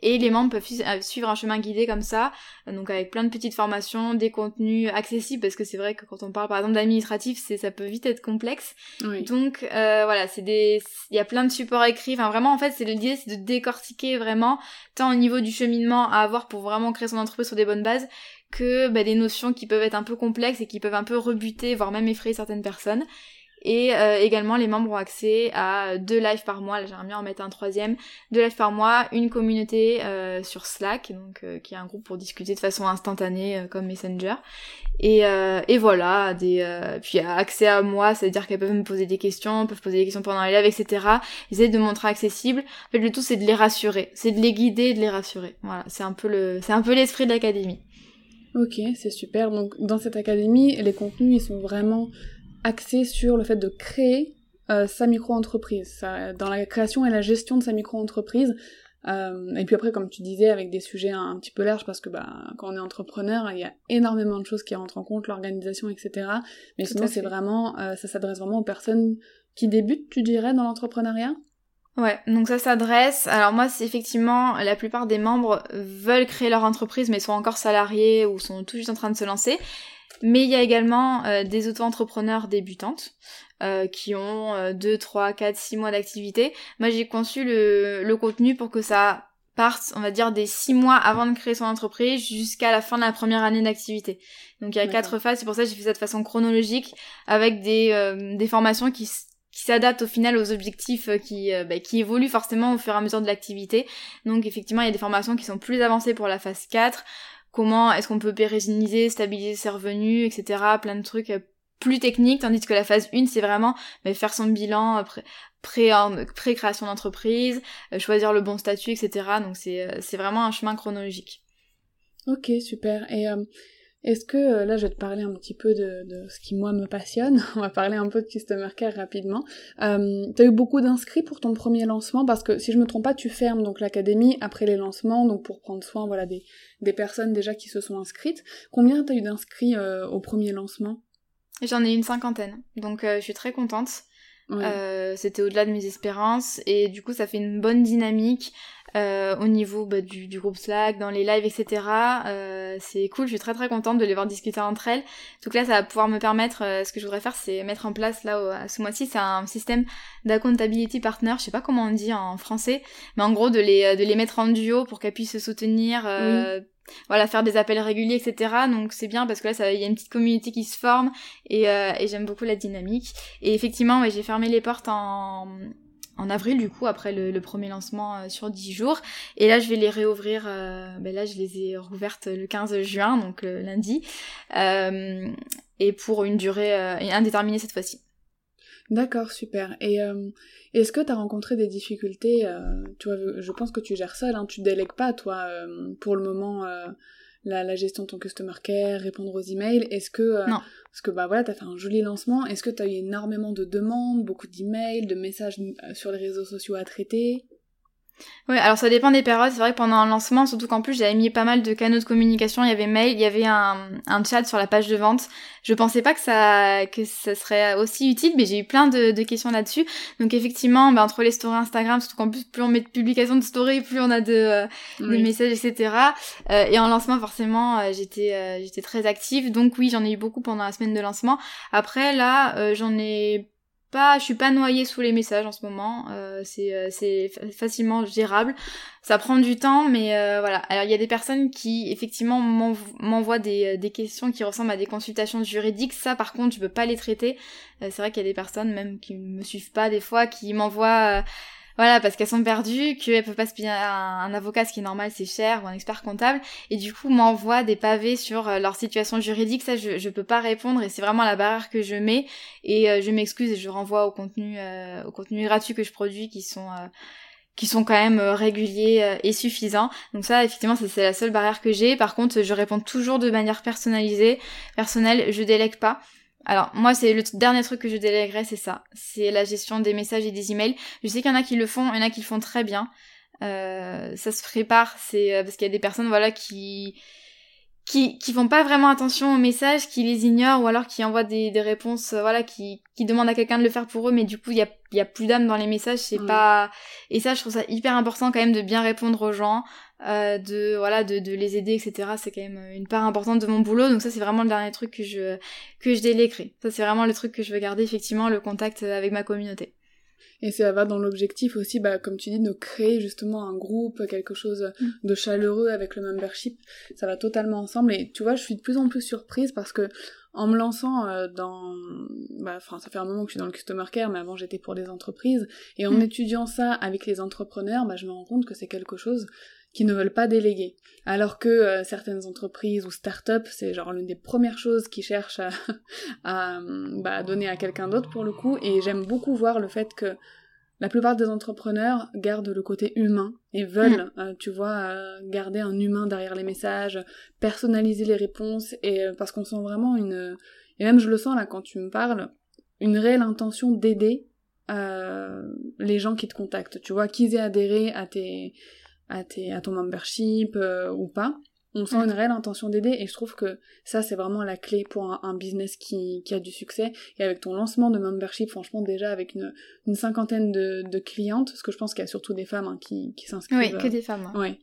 Et les membres peuvent euh, suivre un chemin guidé comme ça, donc avec plein de petites formations, des contenus accessibles, parce que c'est vrai que quand on parle par exemple d'administratif, c'est ça peut vite être complexe. Donc euh, voilà, c'est des, il y a plein de supports écrits. Enfin vraiment, en fait, c'est l'idée, c'est de décortiquer vraiment tant au niveau du cheminement à avoir pour vraiment créer son entreprise sur des bonnes bases, que bah, des notions qui peuvent être un peu complexes et qui peuvent un peu rebuter, voire même effrayer certaines personnes. Et euh, également, les membres ont accès à deux lives par mois. Là, j'aimerais bien en mettre un troisième. Deux lives par mois, une communauté euh, sur Slack, donc euh, qui est un groupe pour discuter de façon instantanée comme Messenger. Et, voilà, puis accès à moi, c'est-à-dire qu'elles peuvent me poser des questions, peuvent poser des questions pendant les lives, etc. Essayer de montrer accessible. En fait, le tout, c'est de les rassurer, c'est de les guider, et de les rassurer. Voilà, c'est un peu le, c'est un peu l'esprit de l'académie. Ok, c'est super. Donc dans cette académie, les contenus ils sont vraiment axé sur le fait de créer euh, sa micro-entreprise, dans la création et la gestion de sa micro-entreprise. Euh, et puis après, comme tu disais, avec des sujets un, petit peu larges, parce que bah, quand on est entrepreneur, il y a énormément de choses qui rentrent en compte, l'organisation, etc. Mais sinon, c'est vraiment, euh, ça s'adresse vraiment aux personnes qui débutent, tu dirais, dans l'entrepreneuriat? Ouais, donc ça s'adresse. Alors moi, c'est effectivement la plupart des membres veulent créer leur entreprise, mais sont encore salariés ou sont tout juste en train de se lancer. Mais il y a également euh, des auto-entrepreneurs débutantes euh, qui ont 2, 3, 4, 6 mois d'activité. Moi j'ai conçu le, le contenu pour que ça parte, on va dire, des 6 mois avant de créer son entreprise jusqu'à la fin de la première année d'activité. Donc il y a quatre phases, c'est pour ça que j'ai fait ça de façon chronologique avec des, euh, des formations qui qui s'adaptent au final aux objectifs qui, bah, qui évoluent forcément au fur et à mesure de l'activité. Donc effectivement, il y a des formations qui sont plus avancées pour la phase 4, comment est-ce qu'on peut pérenniser, stabiliser ses revenus, etc. Plein de trucs euh, plus techniques, tandis que la phase 1, c'est vraiment bah, faire son bilan euh, pré-création d'entreprise, euh, choisir le bon statut, etc. Donc c'est vraiment un chemin chronologique. Ok, super. Et est-ce que, euh, là je vais te parler un petit peu de, ce qui moi me passionne, on va parler un peu de Customer Care rapidement. Euh, T'as eu beaucoup d'inscrits pour ton premier lancement parce que si je me trompe pas, tu fermes donc l'académie après les lancements, donc pour prendre soin voilà des, personnes déjà qui se sont inscrites. Combien t'as eu d'inscrits euh, au premier lancement? J'en ai une cinquantaine, donc je suis très contente. C'était au-delà de mes espérances et du coup ça fait une bonne dynamique. Euh, au niveau bah, du, du, groupe Slack, dans les lives, etc. Euh, c'est cool, je suis très très contente de les voir discuter entre elles. Donc là, ça va pouvoir me permettre, euh, ce que je voudrais faire, c'est mettre en place là, à ce mois-ci, c'est un système d'accountability partner, je sais pas comment on dit en français, mais en gros de les, de les mettre en duo pour qu'elles puissent se soutenir. Voilà, faire des appels réguliers, etc. Donc c'est bien parce que là, il y a une petite communauté qui se forme et, et j'aime beaucoup la dynamique. Et effectivement, ouais, j'ai fermé les portes en, en avril du coup après le, premier lancement euh, sur 10 jours et là je vais les réouvrir euh, ben là je les ai rouvertes le 15 juin donc lundi euh, et pour une durée indéterminée cette fois-ci d'accord super et est-ce que tu as rencontré des difficultés tu vois je pense que tu gères seul hein, tu délègues pas toi pour le moment la, gestion de ton customer care, répondre aux emails. Est-ce que euh, non. parce que bah voilà, t'as fait un joli lancement. Est-ce que t'as eu énormément de demandes, beaucoup d'emails, de messages euh, sur les réseaux sociaux à traiter? Oui, alors ça dépend des périodes. C'est vrai que pendant un lancement, surtout qu'en plus j'avais mis pas mal de canaux de communication. Il y avait mail, il y avait un, un chat sur la page de vente. Je pensais pas que ça que ça serait aussi utile, mais j'ai eu plein de, de questions là-dessus. Donc effectivement, bah, entre les stories Instagram, surtout qu'en plus plus on met de publications de stories, plus on a de, euh, messages, etc. Euh, et en lancement, forcément, euh, j'étais j'étais très active. Donc oui, j'en ai eu beaucoup pendant la semaine de lancement. Après là, j'en ai je suis pas noyée sous les messages en ce moment. Euh, c'est, euh, facilement gérable. Ça prend du temps, mais euh, voilà. Alors il y a des personnes qui effectivement m'envoient des, des questions qui ressemblent à des consultations juridiques. Ça, par contre, je peux pas les traiter. c'est vrai qu'il y a des personnes même qui me suivent pas des fois, qui m'envoient voilà, parce qu'elles sont perdues, qu'elles peuvent pas se payer un, avocat, ce qui est normal, c'est cher, ou un expert comptable, et du coup m'envoient des pavés sur euh, leur situation juridique, ça je, je peux pas répondre, et c'est vraiment la barrière que je mets, et euh, je m'excuse et je renvoie au contenu, euh, au contenu gratuit que je produis, qui sont qui sont quand même réguliers et suffisants. Donc ça, effectivement, c'est la seule barrière que j'ai. Par contre, je réponds toujours de manière personnalisée, personnelle, je délègue pas. Alors moi c'est le dernier truc que je délèguerais c'est ça, c'est la gestion des messages et des emails. Je sais qu'il y en a qui le font, il y en a qui le font très bien. Euh, ça se prépare, c'est euh, parce qu'il y a des personnes voilà qui qui qui font pas vraiment attention aux messages, qui les ignorent ou alors qui envoient des, des réponses euh, voilà qui qui demandent à quelqu'un de le faire pour eux mais du coup il y a il y a plus d'âme dans les messages, c'est pas et ça je trouve ça hyper important quand même de bien répondre aux gens, euh, de voilà de, de les aider etc c'est quand même une part importante de mon boulot donc ça c'est vraiment le dernier truc que je que je ça c'est vraiment le truc que je veux garder effectivement le contact avec ma communauté et ça va dans l'objectif aussi, bah, comme tu dis, de créer justement un groupe, quelque chose mm. de chaleureux avec le membership. Ça va totalement ensemble. Et tu vois, je suis de plus en plus surprise parce que en me lançant euh, dans, bah, enfin, ça fait un moment que je suis dans le customer care, mais avant j'étais pour des entreprises. Et en mm. étudiant ça avec les entrepreneurs, bah, je me rends compte que c'est quelque chose qui ne veulent pas déléguer. Alors que euh, certaines entreprises ou start-up, c'est genre l'une des premières choses qu'ils cherchent à, bah, donner à quelqu'un d'autre pour le coup. Et j'aime beaucoup voir le fait que la plupart des entrepreneurs gardent le côté humain et veulent, mm. euh, tu vois, euh, garder un humain derrière les messages, personnaliser les réponses, et parce qu'on sent vraiment une... Et même je le sens là quand tu me parles, une réelle intention d'aider les gens qui te contactent, tu vois, qu'ils aient adhéré à tes à, tes, à ton membership euh, ou pas. On sent une réelle intention d'aider et je trouve que ça c'est vraiment la clé pour un, business qui, qui, a du succès. Et avec ton lancement de membership, franchement déjà avec une, une cinquantaine de, de, clientes, parce que je pense qu'il y a surtout des femmes hein, qui, qui s'inscrivent. Oui, que des femmes. Hein. Ouais.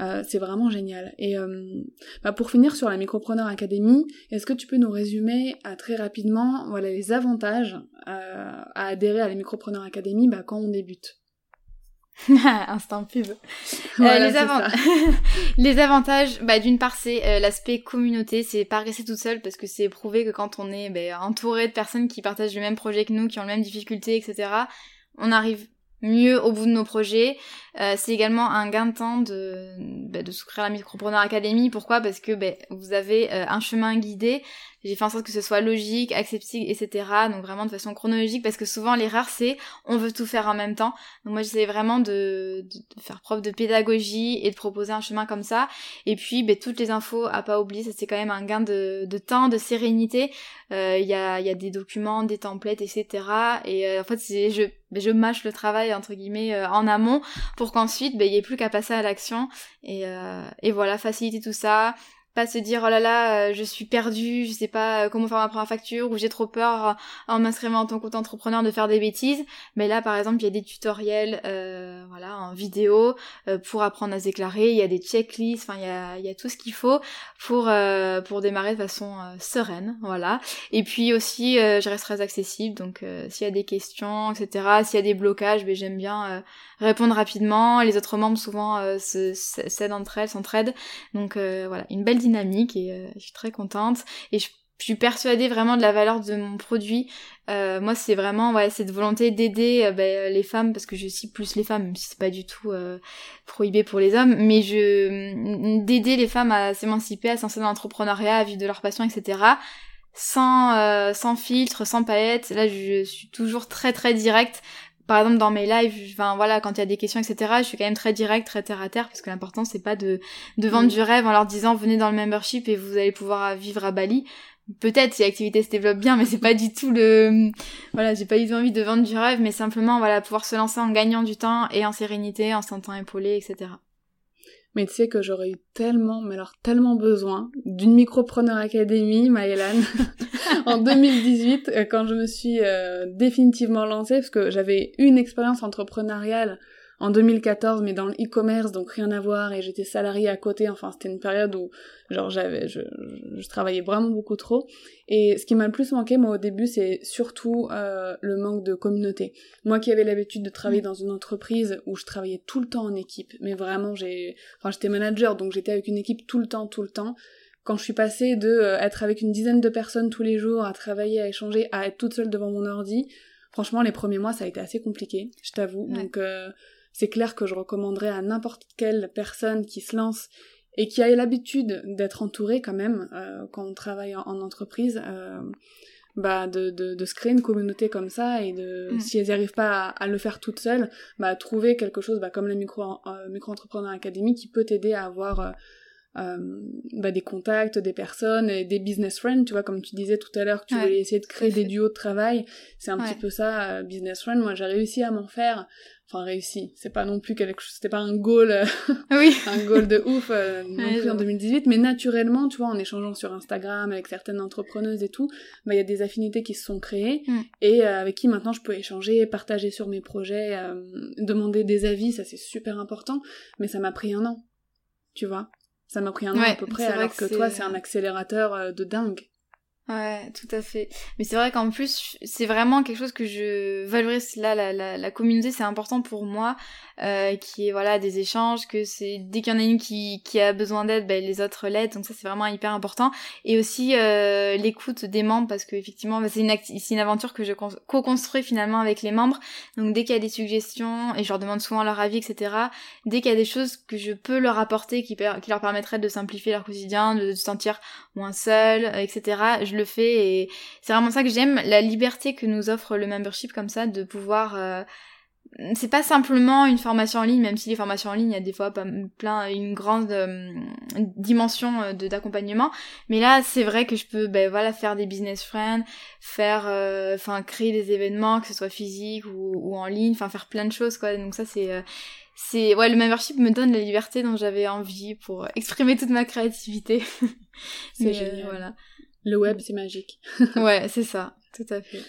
Euh, c'est vraiment génial. Et euh, bah pour finir sur la Micropreneur Academy, est-ce que tu peux nous résumer à très rapidement voilà, les avantages à adhérer à la Micropreneur Academy bah, quand on débute? Instant pub. Euh, les, les, avantages, bah, d'une part, c'est euh, l'aspect communauté. C'est pas rester toute seule parce que c'est prouvé que quand on est bah, entouré de personnes qui partagent le même projet que nous, qui ont les mêmes difficultés, etc., on arrive mieux au bout de nos projets. Euh, c'est également un gain de temps de, bah, de souscrire à la Micropreneur Academy. Pourquoi? Parce que bah, vous avez un chemin guidé j'ai fait en sorte que ce soit logique, acceptable, etc. Donc vraiment de façon chronologique parce que souvent l'erreur c'est on veut tout faire en même temps. Donc moi j'essaie vraiment de, de, faire preuve de pédagogie et de proposer un chemin comme ça. Et puis ben, toutes les infos à pas oublier, ça c'est quand même un gain de, de temps, de sérénité. Euh, il y, a, y a des documents, des templates, etc. Et euh, en fait je ben, je mâche le travail entre guillemets euh, en amont pour qu'ensuite ben, il n'y ait plus qu'à passer à l'action et, et voilà faciliter tout ça pas se dire oh là là euh, je suis perdue je sais pas euh, comment faire ma première facture ou j'ai trop peur euh, en m'inscrivant en tant qu'entrepreneur de faire des bêtises. Mais là par exemple il y a des tutoriels voilà en vidéo pour apprendre à se déclarer il y a des checklists enfin il y a, y a tout ce qu'il faut pour pour démarrer de façon sereine voilà. Et puis aussi je reste très accessible donc s'il y a des questions etc s'il y a des blocages ben j'aime bien répondre rapidement. Les autres membres souvent s'aident entre elles s'entraident. Donc voilà. Une belle dynamique et euh, je suis très contente. Et je, suis persuadée vraiment de la valeur de mon produit. Euh, moi, c'est vraiment cette volonté d'aider euh, ben, les femmes, parce que je suis plus les femmes, même si c'est pas du tout prohibé pour les hommes, mais je d'aider les femmes à s'émanciper, à s'installer dans l'entrepreneuriat, à vivre de leur passion, etc sans sans filtre, sans paillettes. Là, je suis toujours très très directe par exemple dans mes lives, enfin voilà, quand il y a des questions, etc., je suis quand même très direct, très terre à terre, parce que l'important c'est pas de, de vendre du rêve en leur disant venez dans le membership et vous allez pouvoir vivre à Bali. Peut-être si l'activité se développe bien, mais c'est pas du tout le, voilà, j'ai pas eu envie de vendre du rêve, mais simplement voilà pouvoir se lancer en gagnant du temps et en sérénité, en se sentant épaulé, etc. Mais tu sais que j'aurais eu tellement, mais alors tellement besoin d'une Micropreneur Academy, Maëlan, en 2018, euh, quand je me suis euh, définitivement lancée, parce que j'avais une expérience entrepreneuriale en 2014, mais dans le e-commerce, donc rien à voir, et j'étais salariée à côté, enfin c'était une période où genre j'avais, je, je, travaillais vraiment beaucoup trop, et ce qui m'a le plus manqué moi au début c'est surtout euh, le manque de communauté. Moi qui avais l'habitude de travailler mm. dans une entreprise où je travaillais tout le temps en équipe, mais vraiment j'ai, enfin j'étais manager, donc j'étais avec une équipe tout le temps, tout le temps, quand je suis passée de euh, être avec une dizaine de personnes tous les jours, à travailler, à échanger, à être toute seule devant mon ordi, franchement les premiers mois ça a été assez compliqué, je t'avoue. Donc euh, c'est clair que je recommanderais à n'importe quelle personne qui se lance et qui a l'habitude d'être entourée quand même euh, quand on travaille en, entreprise euh, bah de, de, de, se créer une communauté comme ça et de mm. si elles n'y arrivent pas à, le faire toutes seules bah trouver quelque chose bah, comme la micro euh, micro entrepreneur academy qui peut t'aider à avoir euh, euh, bah, des contacts, des personnes, et des business friends, tu vois, comme tu disais tout à l'heure que tu voulais essayer de créer des duos de travail, c'est un petit peu ça, euh, business friend. Moi, j'ai réussi à m'en faire, enfin réussi, c'est pas non plus quelque chose, c'était pas un goal, euh, oui. un goal de ouf non plus en 2018, mais naturellement, tu vois, en échangeant sur Instagram avec certaines entrepreneuses et tout, bah il y a des affinités qui se sont créées mm. et avec qui maintenant je peux échanger, partager sur mes projets, demander des avis, ça c'est super important, mais ça m'a pris un an, tu vois. Ça m'a pris un an à peu près, alors que, toi, c'est un accélérateur euh, de dingue. Ouais, tout à fait. Mais c'est vrai qu'en plus, c'est vraiment quelque chose que je valorise là, la, la, la communauté, c'est important pour moi, euh, qui est voilà des échanges, que c'est dès qu'il y en a une qui, qui a besoin d'aide, ben, les autres l'aident, donc ça c'est vraiment hyper important. Et aussi euh, l'écoute des membres, parce que effectivement, ben, c'est une, c'est une aventure que je co-construis finalement avec les membres. Donc dès qu'il y a des suggestions, et je leur demande souvent leur avis, etc. Dès qu'il y a des choses que je peux leur apporter qui, qui leur permettraient de simplifier leur quotidien, de se sentir moins seul, etc le fais et c'est vraiment ça que j'aime, la liberté que nous offre le membership comme ça, de pouvoir... Euh, c'est pas simplement une formation en ligne, même si les formations en ligne, il y a des fois plein, une grande euh, dimension euh, de d'accompagnement. Mais là, c'est vrai que je peux, ben voilà, faire des business friends, faire, enfin, créer des événements, que ce soit physique ou, ou en ligne, enfin, faire plein de choses, quoi. Donc ça, c'est, c'est, ouais, le membership me donne la liberté dont j'avais envie pour exprimer toute ma créativité. c'est génial. Voilà. Le web, c'est magique. ouais, c'est ça, tout à fait.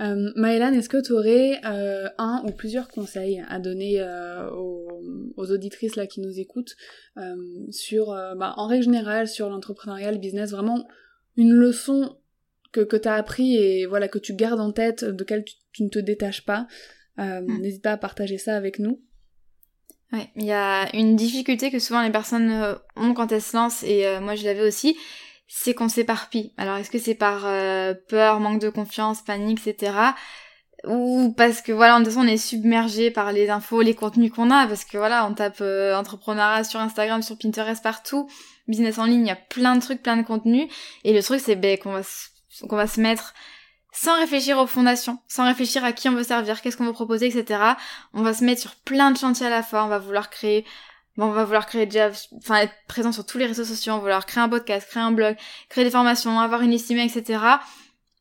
Euh, Maëlan, est-ce que tu aurais euh, un ou plusieurs conseils à donner euh, aux, aux, auditrices là qui nous écoutent euh, sur, bah, en règle générale, sur l'entrepreneuriat, le business, vraiment une leçon que, que tu as appris et voilà que tu gardes en tête, de laquelle tu, ne te détaches pas. Mm. N'hésite pas à partager ça avec nous. Ouais, il y a une difficulté que souvent les personnes ont quand elles se lancent et moi je l'avais aussi, c'est qu'on s'éparpille. Alors est-ce que c'est par euh, peur, manque de confiance, panique, etc. Ou parce que voilà, en toute façon, on est submergé par les infos, les contenus qu'on a, parce que voilà, on tape euh, entrepreneuriat sur Instagram, sur Pinterest, partout, business en ligne, il y a plein de trucs, plein de contenus. Et le truc, c'est ben, qu'on va, qu'on va se mettre sans réfléchir aux fondations, sans réfléchir à qui on veut servir, qu'est-ce qu'on veut proposer, etc. On va se mettre sur plein de chantiers à la fois, on va vouloir créer Bon, on va vouloir créer déjà, enfin être présent sur tous les réseaux sociaux, on va vouloir créer un podcast, créer un blog, créer des formations, avoir une estimée, etc.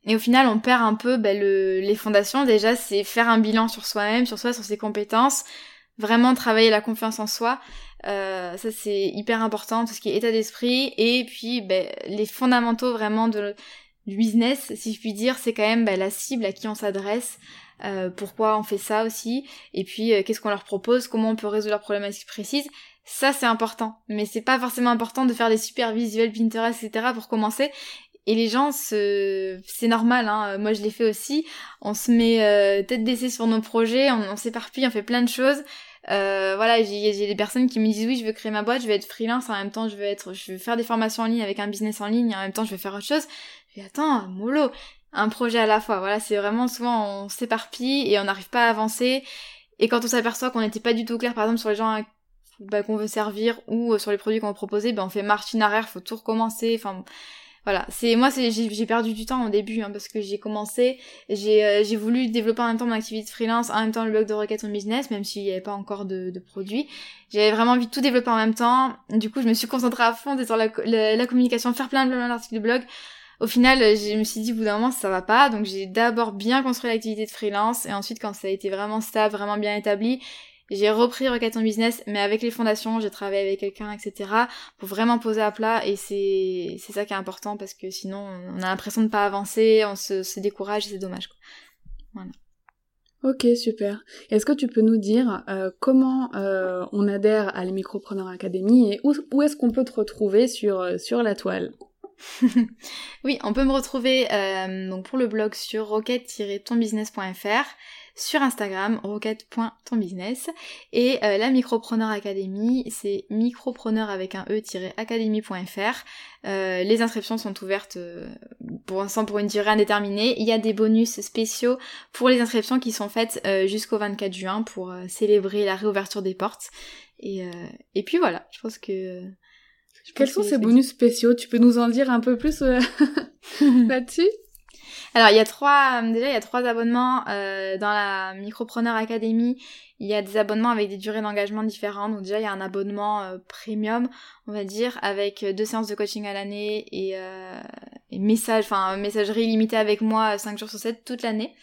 Et au final, on perd un peu ben, le, les fondations. Déjà, c'est faire un bilan sur soi-même, sur soi, sur ses compétences, vraiment travailler la confiance en soi. Euh, ça c'est hyper important, tout ce qui est état d'esprit et puis ben, les fondamentaux vraiment de, du business, si je puis dire, c'est quand même ben, la cible à qui on s'adresse, euh, pourquoi on fait ça aussi, et puis euh, qu'est-ce qu'on leur propose, comment on peut résoudre leurs problématiques précises. Ça c'est important, mais c'est pas forcément important de faire des super visuels Pinterest, etc. pour commencer. Et les gens, c'est normal, hein. moi je l'ai fait aussi. On se met euh, tête d'essai sur nos projets, on, on s'éparpille, on fait plein de choses. Euh, voilà, j'ai des personnes qui me disent oui, je veux créer ma boîte, je veux être freelance, en même temps je veux être, je veux faire des formations en ligne avec un business en ligne, en même temps je veux faire autre chose. Je dis attends, mollo, un projet à la fois. Voilà, c'est vraiment souvent on s'éparpille et on n'arrive pas à avancer. Et quand on s'aperçoit qu'on n'était pas du tout clair, par exemple sur les gens bah, qu'on veut servir ou euh, sur les produits qu'on veut proposer, ben on fait marche in arrière, faut tout recommencer. Enfin voilà, c'est moi j'ai perdu du temps au début hein, parce que j'ai commencé, j'ai euh, voulu développer en même temps mon activité de freelance, en même temps le blog de Rocket on Business, même s'il n'y avait pas encore de, de produits. J'avais vraiment envie de tout développer en même temps. Du coup, je me suis concentrée à fond sur la, la, communication, faire plein, plein d'articles de blog. Au final, je me suis dit au bout d'un moment ça va pas, donc j'ai d'abord bien construit l'activité de freelance et ensuite quand ça a été vraiment stable, vraiment bien établi, j'ai repris Rocket en business, mais avec les fondations, j'ai travaillé avec quelqu'un, etc. pour vraiment poser à plat et c'est ça qui est important parce que sinon on a l'impression de pas avancer, on se, décourage et c'est dommage. Quoi. Voilà. Ok, super. Est-ce que tu peux nous dire euh, comment euh, on adhère à la Micropreneur Academy et où, est-ce qu'on peut te retrouver euh, sur la toile? Oui, on peut me retrouver euh, pour le blog sur rocket-tonbusiness.fr sur Instagram, rocket.tonbusiness. Et euh, la Micropreneur Academy, c'est micropreneur avec un e-academy.fr. Euh, les inscriptions sont ouvertes pour l'instant pour une durée indéterminée. Il y a des bonus spéciaux pour les inscriptions qui sont faites jusqu'au 24 juin pour célébrer la réouverture des portes. Et puis voilà, je pense que... Quels sont ces bonus spéciaux? Tu peux nous en dire un peu plus là-dessus? Alors il y a trois euh, déjà il y a trois abonnements euh, dans la Micropreneur Academy. Il y a des abonnements avec des durées d'engagement différentes. Donc déjà il y a un abonnement euh, premium, on va dire, avec deux séances de coaching à l'année et, euh, et message, enfin messagerie limitée avec moi 5 jours sur 7 toute l'année.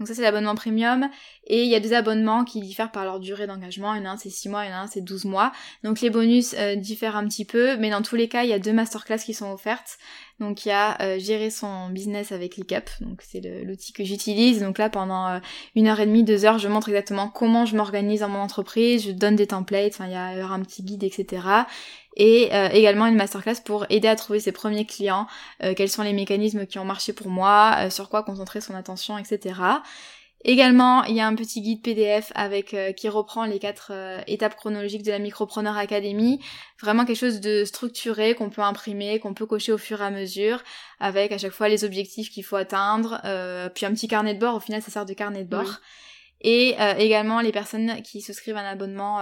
Donc ça c'est l'abonnement premium. Et il y a des abonnements qui diffèrent par leur durée d'engagement. Il y en a un c'est 6 mois, il y en a un c'est 12 mois. Donc les bonus euh, diffèrent un petit peu, mais dans tous les cas il y a deux masterclass qui sont offertes. Donc il y a euh, gérer son business avec ClickUp, donc c'est l'outil que j'utilise. Donc là pendant euh, une heure et demie, deux heures, je montre exactement comment je m'organise dans mon entreprise, je donne des templates, il y a un petit guide, etc et euh, également une masterclass pour aider à trouver ses premiers clients, quels sont les mécanismes qui ont marché pour moi, sur quoi concentrer son attention, etc. Également, il y a un petit guide PDF avec qui reprend les quatre étapes chronologiques de la Micropreneur Academy. Vraiment quelque chose de structuré qu'on peut imprimer, qu'on peut cocher au fur et à mesure, avec à chaque fois les objectifs qu'il faut atteindre, puis un petit carnet de bord. Au final, ça sert de carnet de bord. Et également les personnes qui souscrivent un abonnement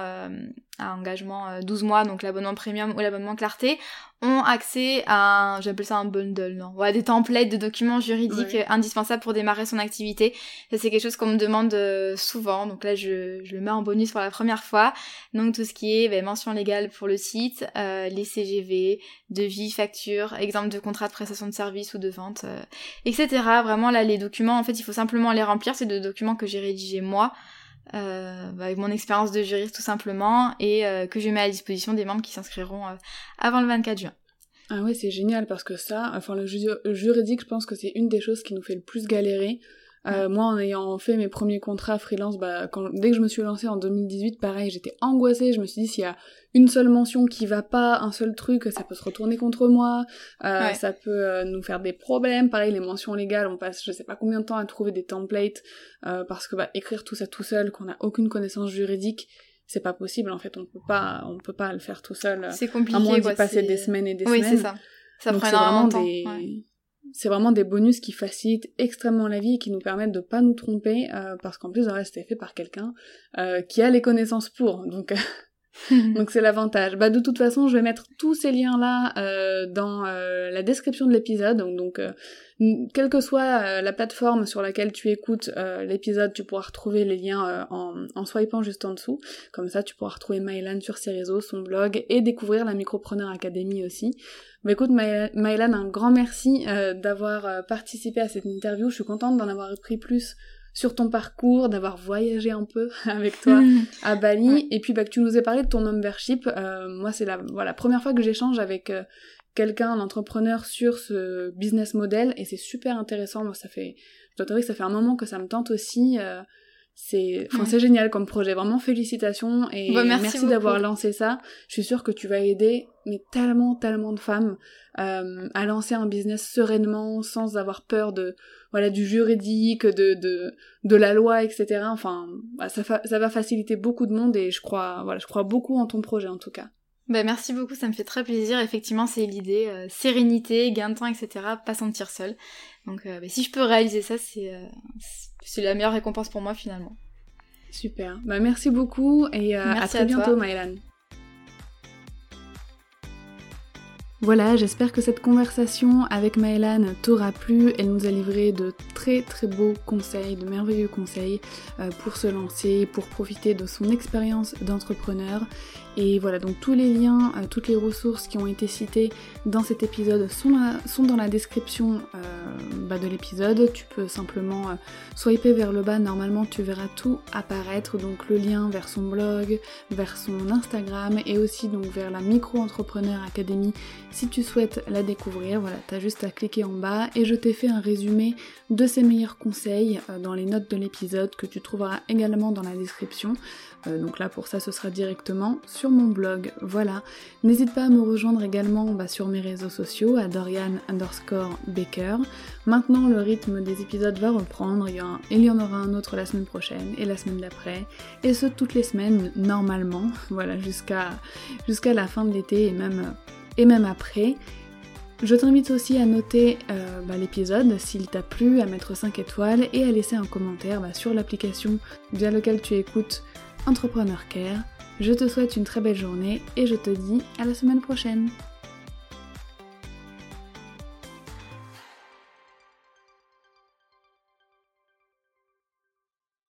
à engagement 12 mois, donc l'abonnement premium ou l'abonnement clarté, ont accès à, un, j'appelle ça un bundle, non, ouais, des templates de documents juridiques indispensables pour démarrer son activité. Ça c'est quelque chose qu'on me demande euh, souvent, donc là je, je, le mets en bonus pour la première fois. Donc tout ce qui est ben, mention légale pour le site, euh, les CGV, devis, factures, exemple de contrat de prestation de service ou de vente, euh, etc. Vraiment là les documents, en fait il faut simplement les remplir, c'est des documents que j'ai rédigés moi. Euh, avec mon expérience de juriste tout simplement, et euh, que je mets à disposition des membres qui s'inscriront euh, avant le 24 juin. Ah ouais, c'est génial parce que ça, enfin le juridique, je pense que c'est une des choses qui nous fait le plus galérer. Euh, moi, en ayant fait mes premiers contrats freelance, bah, quand, dès que je me suis lancée en 2018, pareil, j'étais angoissée. Je me suis dit, s'il y a une seule mention qui va pas, un seul truc, ça peut se retourner contre moi, euh, ça peut euh, nous faire des problèmes. Pareil, les mentions légales, on passe je sais pas combien de temps à trouver des templates, euh, parce que bah, écrire tout ça tout seul, qu'on a aucune connaissance juridique, c'est pas possible en fait. On peut pas on peut pas le faire tout seul. C'est compliqué à moins d'y passer des semaines et des oui, semaines. c'est ça ça prend vraiment des c'est vraiment des bonus qui facilitent extrêmement la vie et qui nous permettent de pas nous tromper euh, parce qu'en plus le reste est fait par quelqu'un euh, qui a les connaissances pour donc c'est l'avantage bah de toute façon je vais mettre tous ces liens là euh, dans euh, la description de l'épisode donc, donc quelle que soit euh, la plateforme sur laquelle tu écoutes euh, l'épisode, tu pourras retrouver les liens euh, en, en swipant juste en dessous. Comme ça, tu pourras retrouver Mylan sur ses réseaux, son blog et découvrir la Micropreneur Academy aussi. Mais écoute, Mylan, un grand merci d'avoir participé à cette interview. Je suis contente d'en avoir appris plus sur ton parcours, d'avoir voyagé un peu avec toi à Bali, et puis bah, que tu nous aies parlé de ton membership. Euh, moi, c'est la voilà, première fois que j'échange avec euh, quelqu'un, un entrepreneur sur ce business model, et c'est super intéressant. Moi, ça fait, je dois que ça fait un moment que ça me tente aussi. Euh, c'est enfin génial comme projet vraiment félicitations et bah, merci, d'avoir lancé ça je suis sûre que tu vas aider mais tellement tellement de femmes euh, à lancer un business sereinement sans avoir peur de voilà du juridique de de de la loi etc enfin bah, ça ça va faciliter beaucoup de monde et je crois voilà je crois beaucoup en ton projet en tout cas bah merci beaucoup, ça me fait très plaisir. Effectivement, c'est l'idée, euh, sérénité, gain de temps, etc. Pas sentir seul. Donc, euh, bah, si je peux réaliser ça, c'est c'est la meilleure récompense pour moi finalement. Super. Bah, merci beaucoup et euh, à très bientôt, Maëlan. Voilà, j'espère que cette conversation avec Maëlan t'aura plu. Elle nous a livré de très très beaux conseils, de merveilleux conseils euh, pour se lancer, pour profiter de son expérience d'entrepreneur. Et voilà, donc tous les liens, euh, toutes les ressources qui ont été citées dans cet épisode sont, dans la description euh, bah, de l'épisode. Tu peux simplement swiper vers le bas, normalement tu verras tout apparaître, donc le lien vers son blog, vers son Instagram et aussi donc vers la Micro-Entrepreneur Academy si tu souhaites la découvrir. Voilà, t'as juste à cliquer en bas et je t'ai fait un résumé de ses meilleurs conseils dans les notes de l'épisode que tu trouveras également dans la description. donc là pour ça ce sera directement sur mon blog. Voilà. N'hésite pas à me rejoindre également bah, sur mes réseaux sociaux à Dorian underscore Baker. Maintenant, le rythme des épisodes va reprendre. Il y, en aura un autre la semaine prochaine et la semaine d'après. Et ce, toutes les semaines, normalement. Voilà, jusqu'à la fin de l'été et même, et même après. Je t'invite aussi à noter euh, bah, l'épisode s'il t'a plu, à mettre 5 étoiles et à laisser un commentaire bah, sur l'application via laquelle tu écoutes Entrepreneur Care. Je te souhaite une très belle journée et je te dis à la semaine prochaine.